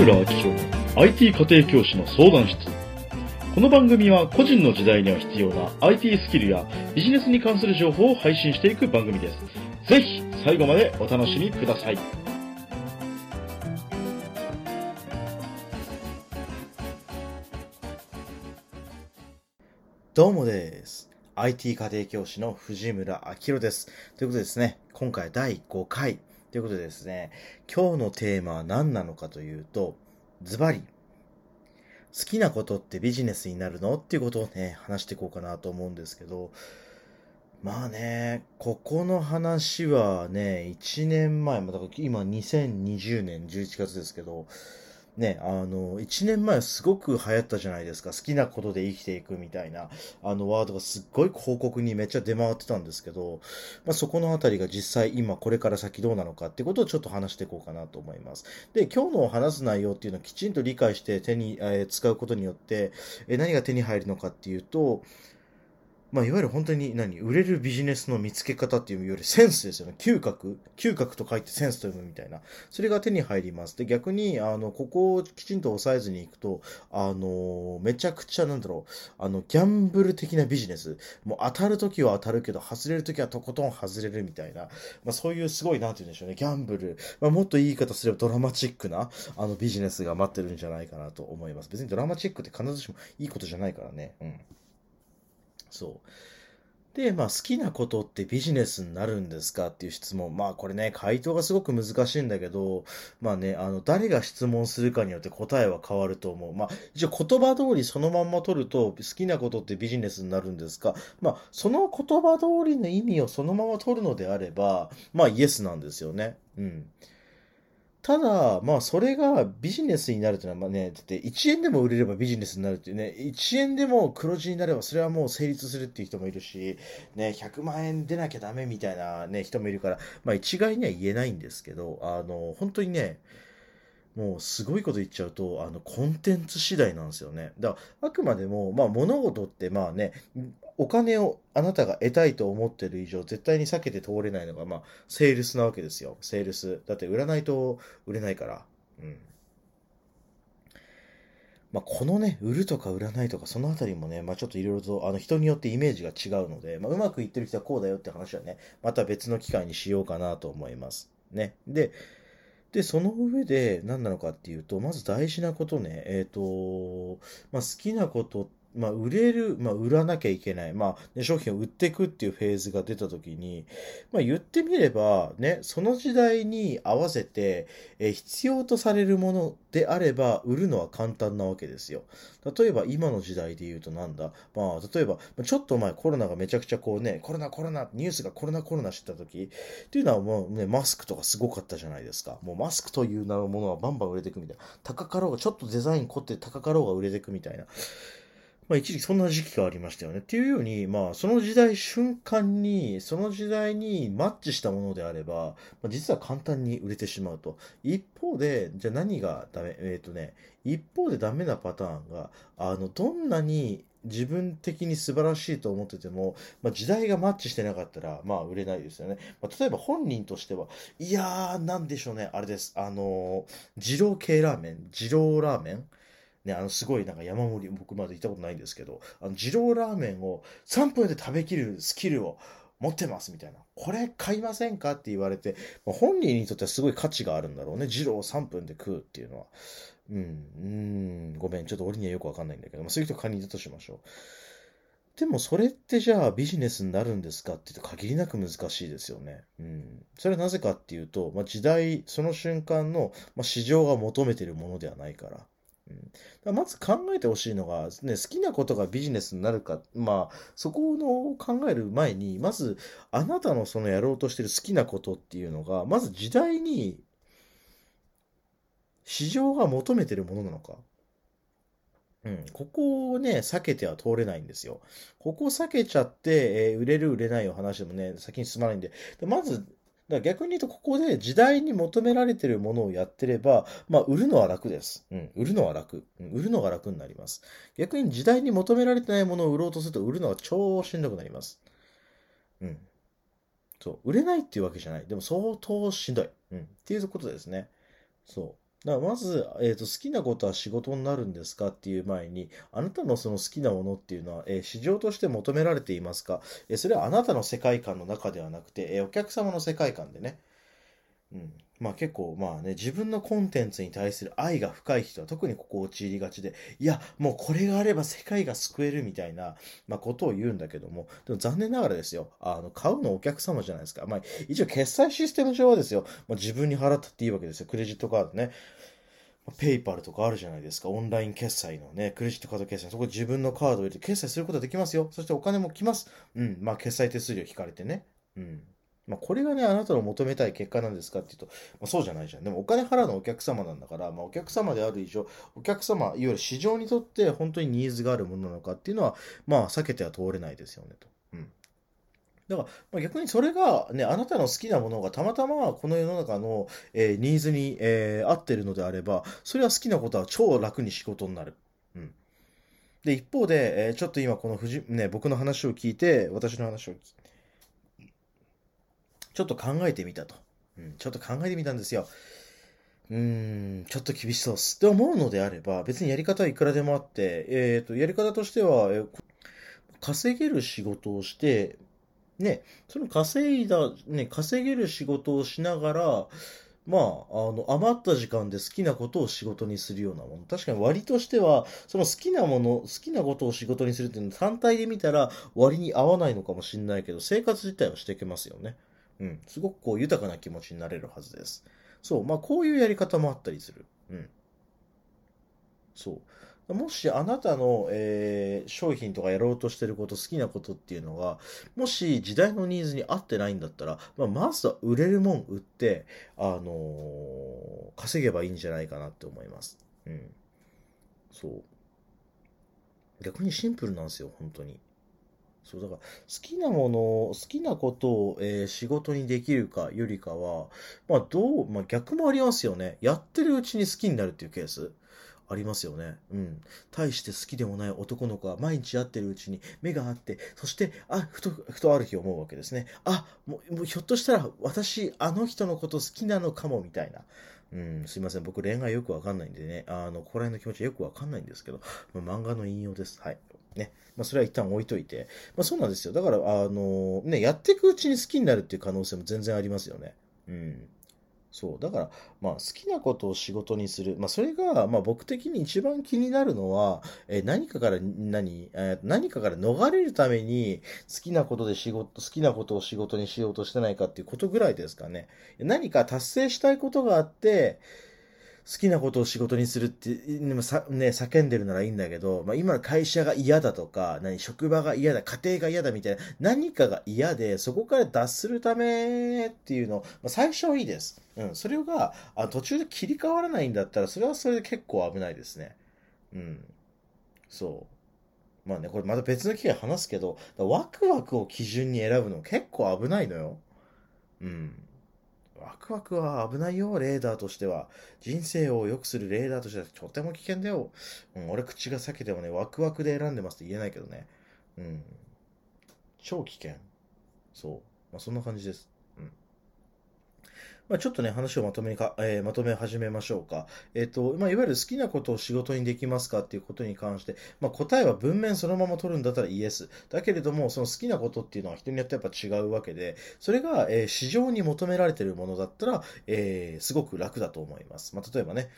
村明宏の IT 家庭教師の相談室。この番組は個人の時代には必要な IT スキルやビジネスに関する情報を配信していく番組です。ぜひ最後までお楽しみください。どうもです。IT 家庭教師の藤村明です。ということでですね、今回第5回ということでですね、今日のテーマは何なのかというと、ズバリ、好きなことってビジネスになるのっていうことをね、話していこうかなと思うんですけど、まあね、ここの話はね、1年前、まあだから今2020年11月ですけど、ね、あの、1年前すごく流行ったじゃないですか。好きなことで生きていくみたいな、あのワードがすっごい広告にめっちゃ出回ってたんですけど、まあ、そこのあたりが実際今これから先どうなのかってことをちょっと話していこうかなと思います。で、今日の話す内容っていうのをきちんと理解して手に、えー使うことによって、えー何が手に入るのかっていうと、まあ、いわゆる本当に何？売れるビジネスの見つけ方っていうよりセンスですよね。嗅覚嗅覚と書いてセンスと読むみたいな。それが手に入ります。で、逆に、あの、ここをきちんと押さえずにいくと、あの、めちゃくちゃなんだろう、あの、ギャンブル的なビジネス。もう当たるときは当たるけど、外れるときはとことん外れるみたいな。まあ、そういうすごい、なんて言うんでしょうね。ギャンブル。まあ、もっといい言い方すればドラマチックな、あの、ビジネスが待ってるんじゃないかなと思います。別にドラマチックって必ずしもいいことじゃないからね。うん。そう。で、まあ、好きなことってビジネスになるんですかっていう質問。まあ、これね、回答がすごく難しいんだけど、まあね、あの、誰が質問するかによって答えは変わると思う。まあ、一応言葉通りそのまんま取ると、好きなことってビジネスになるんですかまあ、その言葉通りの意味をそのまま取るのであれば、まあ、イエスなんですよね。うん。ただ、まあ、それがビジネスになるというのは、まあね、だって1円でも売れればビジネスになるっていうね、1円でも黒字になればそれはもう成立するっていう人もいるし、ね、100万円出なきゃダメみたいなね、人もいるから、まあ一概には言えないんですけど、あの、本当にね、もうすごいこと言っちゃうと、あの、コンテンツ次第なんですよね。だから、あくまでも、まあ物事ってまあね、お金をあなたが得たいと思ってる以上、絶対に避けて通れないのが、まあ、セールスなわけですよ。セールス。だって売らないと売れないから。うん。まあ、このね、売るとか売らないとか、そのあたりもね、まあ、ちょっといろいろと、あの、人によってイメージが違うので、まあ、うまくいってる人はこうだよって話はね、また別の機会にしようかなと思います。ね。で、で、その上で何なのかっていうと、まず大事なことね、えっ、と、まあ、好きなことって、まあ、売れる、まあ、売らなきゃいけない、まあ、ね、商品を売っていくっていうフェーズが出たときに、まあ、言ってみれば、ね、その時代に合わせて、え必要とされるものであれば、売るのは簡単なわけですよ。例えば、今の時代で言うとなんだ？まあ、例えば、ちょっと前コロナがめちゃくちゃこうね、コロナコロナ、ニュースがコロナコロナしてた時っていうのはもうね、マスクとかすごかったじゃないですか。もうマスクという名のものはバンバン売れていくみたいな。高かろうが、ちょっとデザイン凝って高かろうが売れていくみたいな。まあ一時そんな時期がありましたよね。っていうように、まあその時代瞬間に、その時代にマッチしたものであれば、まあ、実は簡単に売れてしまうと。一方で、じゃあ何がダメ？えっ、とね、一方でダメなパターンが、あの、どんなに自分的に素晴らしいと思ってても、まあ、時代がマッチしてなかったら、まあ、売れないですよね。まあ、例えば本人としては、いやー、なんでしょうね、あれです。あのー、二郎系ラーメン？二郎ラーメン？ね、あの、すごいなんか山盛り、僕まだ行ったことないんですけど、あの、二郎ラーメンを3分で食べきるスキルを持ってますみたいな。これ買いませんかって言われて、まあ、本人にとってはすごい価値があるんだろうね。二郎を3分で食うっていうのは。うん、うん、ごめん。ちょっと俺にはよくわかんないんだけど、まあ、そういう人仮にいたとしましょう。でもそれってじゃあビジネスになるんですかって言うと限りなく難しいですよね。うん。それはなぜかっていうと、まあ、時代、その瞬間の、まあ、市場が求めてるものではないから。うん、だまず考えてほしいのが、ね、好きなことがビジネスになるか、まあ、そこの考える前に、まず、あなたのそのやろうとしてる好きなことっていうのが、まず時代に、市場が求めてるものなのか。うん、ここをね、避けては通れないんですよ。ここを避けちゃって、えー売れる売れないを話してもね、先に進まないんで。でまず、だから逆に言うと、ここで時代に求められてるものをやってれば、まあ、売るのは楽です。うん、売るのは楽。うん、売るのが楽になります。逆に時代に求められてないものを売ろうとすると、売るのは超しんどくなります。うん。そう、売れないっていうわけじゃない。でも相当しんどい。うん。っていうことですね。そう。だからまず、えーと、好きなことは仕事になるんですかっていう前に、あなたのその好きなものっていうのは、えー、市場として求められていますか、えー、それはあなたの世界観の中ではなくて、えー、お客様の世界観でね、うん。まあ結構まあね、自分のコンテンツに対する愛が深い人は特にここ陥りがちで、いや、もうこれがあれば世界が救えるみたいな、まあことを言うんだけども、でも残念ながらですよ、あの、買うのお客様じゃないですか。まあ一応決済システム上はですよ、まあ、自分に払ったっていいわけですよ。クレジットカードね。ペイパルとかあるじゃないですか。オンライン決済のね、クレジットカード決済。そこ自分のカードを入れて決済することができますよ。そしてお金も来ます。うん。まあ決済手数料引かれてね。うん。まあ、これがね、あなたの求めたい結果なんですかっていうと、まあ、そうじゃないじゃん。でもお金払うのお客様なんだから、まあ、お客様である以上、お客様、いわゆる市場にとって本当にニーズがあるものなのかっていうのは、まあ、避けては通れないですよね、と。うん。だから、ま、逆にそれがね、あなたの好きなものがたまたまこの世の中の、えー、ニーズに、えー、合ってるのであれば、それは好きなことは超楽に仕事になる。うん。で、一方で、えー、ちょっと今この藤、ね、僕の話を聞いて、私の話を聞いて、ちょっと考えてみたと。うん、ちょっと考えてみたんですよ。うーん、ちょっと厳しそうっすって思うのであれば、別にやり方はいくらでもあって、えっ、ー、と、やり方としては、えー、稼げる仕事をして、ね、その稼いだ、ね、稼げる仕事をしながら、まあ、あの、余った時間で好きなことを仕事にするようなもの。確かに割としては、その好きなもの、好きなことを仕事にするっていうのは単体で見たら割に合わないのかもしれないけど、生活自体はしていけますよね。うん。すごくこう豊かな気持ちになれるはずです。そう。まあこういうやり方もあったりする。うん。そう。もしあなたの、えー、商品とかやろうとしてること、好きなことっていうのが、もし時代のニーズに合ってないんだったら、まあ、まずは売れるもん売って、あのー、稼げばいいんじゃないかなって思います。うん。そう。逆にシンプルなんですよ、本当に。そうだから好きなもの好きなことを、えー、仕事にできるかよりかは、まあどう、まあ逆もありますよね。やってるうちに好きになるっていうケース。ありますよね。うん。大して好きでもない男の子が毎日会ってるうちに目があって、そして、あ、ふと、ふとある日思うわけですね。あ、もう、もうひょっとしたら私、あの人のこと好きなのかも、みたいな。うん、すいません。僕恋愛よくわかんないんでね、あの、ここら辺の気持ちよくわかんないんですけど、ま、漫画の引用です。はい。ね。まあ、それは一旦置いといて。まあ、そうなんですよ。だから、あの、ね、やっていくうちに好きになるっていう可能性も全然ありますよね。うん。そう。だから、まあ、好きなことを仕事にする。まあ、それが、まあ、僕的に一番気になるのは、え何かから、何、え、何かから逃れるために、好きなことで仕事、好きなことを仕事にしようとしてないかっていうことぐらいですかね。何か達成したいことがあって、好きなことを仕事にするって、ね、叫んでるならいいんだけど、まあ、今の会社が嫌だとか、何、職場が嫌だ、家庭が嫌だみたいな、何かが嫌で、そこから脱するためっていうの、まあ、最初はいいです。うん。それが、あ途中で切り替わらないんだったら、それはそれで結構危ないですね。うん。そう。まあね、これまた別の機会話すけど、ワクワクを基準に選ぶの結構危ないのよ。うん。ワクワクは危ないよ、レーダーとしては。人生を良くするレーダーとしてはとても危険だよ。うん、俺口が裂けてもね、ワクワクで選んでますって言えないけどね。うん。超危険。そう。まあ、そんな感じです。まあ、ちょっとね、話をまとめか、えー、まとめ始めましょうか。えっ、ー、と、まあ、いわゆる好きなことを仕事にできますかっていうことに関して、まあ、答えは文面そのまま取るんだったらイエス。だけれども、その好きなことっていうのは人によってやっぱ違うわけで、それが、えー、市場に求められてるものだったら、えー、すごく楽だと思います。まあ、例えばね、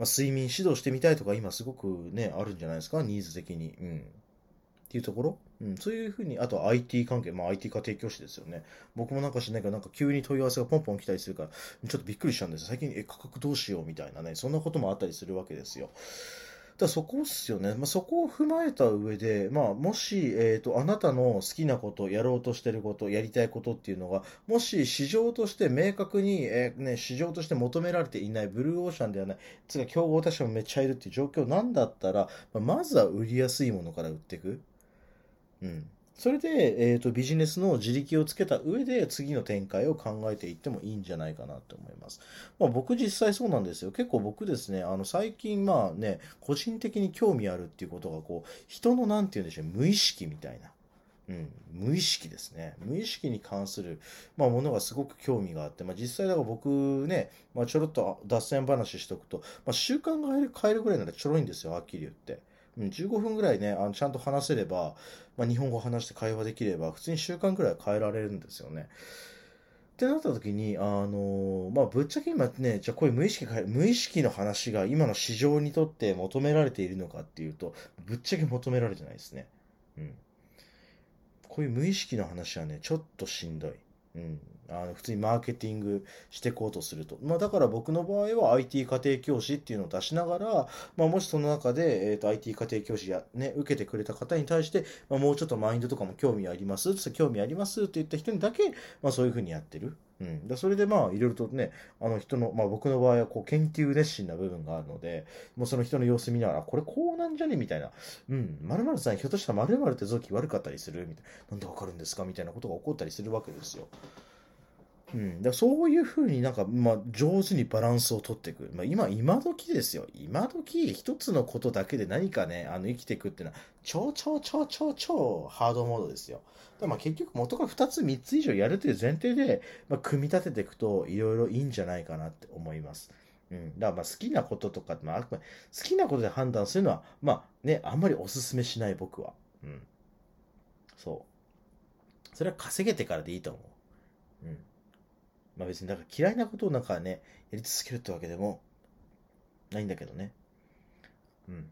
まあ、睡眠指導してみたいとか今すごくね、あるんじゃないですか、ニーズ的に。うん。っていうところ、うん、そういうふうに、あと IT 関係、まあ IT 家庭教師ですよね。僕もなんかしないけど、なんか急に問い合わせがポンポン来たりするから、ちょっとびっくりしたんです最近、え、価格どうしようみたいなね、そんなこともあったりするわけですよ。だそこっすよね。まあ、そこを踏まえた上で、まあ、もし、えっ、ー、と、あなたの好きなこと、やろうとしてること、やりたいことっていうのが、もし市場として明確に、えー、ね、市場として求められていないブルーオーシャンではない、つが競合他社もめっちゃいるっていう状況なんだったら、まあ、まずは売りやすいものから売っていく。うん。それで、え、ー、と、ビジネスの自力をつけた上で次の展開を考えていってもいいんじゃないかなと思います。まあ僕実際そうなんですよ。結構僕ですね、あの最近まあね、個人的に興味あるっていうことがこう、人のなんて言うんでしょう、無意識みたいな。うん、無意識ですね。無意識に関する、まあ、ものがすごく興味があって、まあ、実際だから僕ね、まあ、ちょろっと脱線話しとくと、まあ、習慣が変えるぐらいならちょろいんですよ、はっきり言って。15分ぐらいね、あのちゃんと話せれば、まあ、日本語話して会話できれば、普通に習慣ぐらい変えられるんですよね。ってなった時に、あのまあ、ぶっちゃけ今ね、じゃあこういう無意識か、無意識の話が今の市場にとって求められているのかっていうと、ぶっちゃけ求められてないですね。うん。こういう無意識の話はね、ちょっとしんどい。うん。あの普通にマーケティングしていこうとすると。まあ、だから僕の場合は IT 家庭教師っていうのを出しながら、まあ、もしその中で、えー、と IT 家庭教師や、ね、受けてくれた方に対して、まあ、もうちょっとマインドとかも興味ありますって興味ありますって言った人にだけ、まあ、そういうふうにやってる。うん、だそれでまあいろいろとねあの人の、まあ、僕の場合はこう研究熱心な部分があるのでもうその人の様子見ながらこれこうなんじゃね？みたいな「うんまるさんひょっとしたらまるって臓器悪かったりする?」みたいな「なんでわかるんですか?」みたいなことが起こったりするわけですよ。うん、だそういうふうになんか、まあ、上手にバランスをとっていく。まあ、今、今時ですよ。今時、一つのことだけで何かね、あの、生きていくっていうのは、超超超超超ハードモードですよ。だまあ結局元が2つ3つ以上やるという前提で、まあ、組み立てていくといろいろいいんじゃないかなって思います。うん、だからまあ好きなこととか、まあ、好きなことで判断するのは、まあね、あんまりお勧めしない僕は。うん。そう。それは稼げてからでいいと思う。うん。まあ別に、だから嫌いなことをなんかね、やり続けるってわけでもないんだけどね。うん。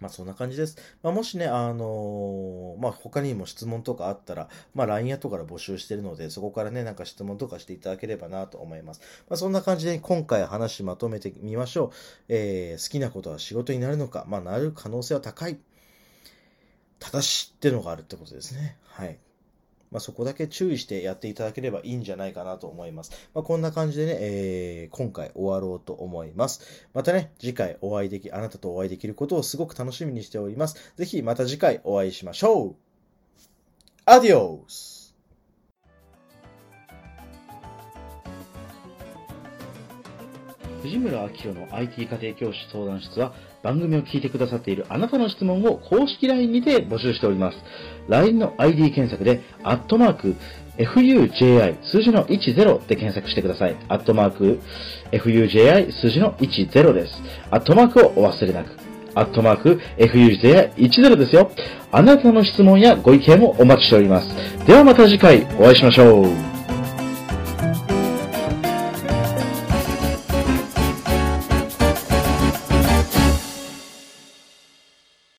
まあそんな感じです。まあもしね、あのー、まあ他にも質問とかあったら、まあ LINE アットから募集してるので、そこからね、なんか質問とかしていただければなと思います。まあそんな感じで今回話まとめてみましょう。えー、好きなことは仕事になるのか、まあなる可能性は高い。ただしってのがあるってことですね。はい。まあ、そこだけ注意してやっていただければいいんじゃないかなと思います。まあ、こんな感じでね、えー、今回終わろうと思います。またね、次回お会いでき、あなたとお会いできることをすごく楽しみにしております。ぜひまた次回お会いしましょう。アディオス藤村明の IT 家庭教師相談室は番組を聞いてくださっているあなたの質問を公式 LINE にて募集しております。LINE の ID 検索で、アットマーク、fuji 数字の10で検索してください。アットマーク、fuji 数字の10です。アットマークをお忘れなく。アットマーク、fuji10 ですよ。あなたの質問やご意見もお待ちしております。ではまた次回お会いしましょう。